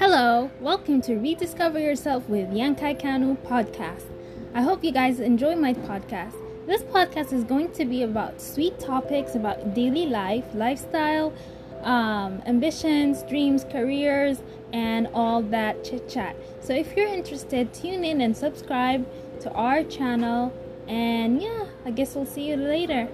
Hello, welcome to Rediscover Yourself with Yankai Kanu podcast. I hope you guys enjoy my podcast. This podcast is going to be about sweet topics about daily life, lifestyle, um, ambitions, dreams, careers, and all that chit chat. So if you're interested, tune in and subscribe to our channel. And yeah, I guess we'll see you later.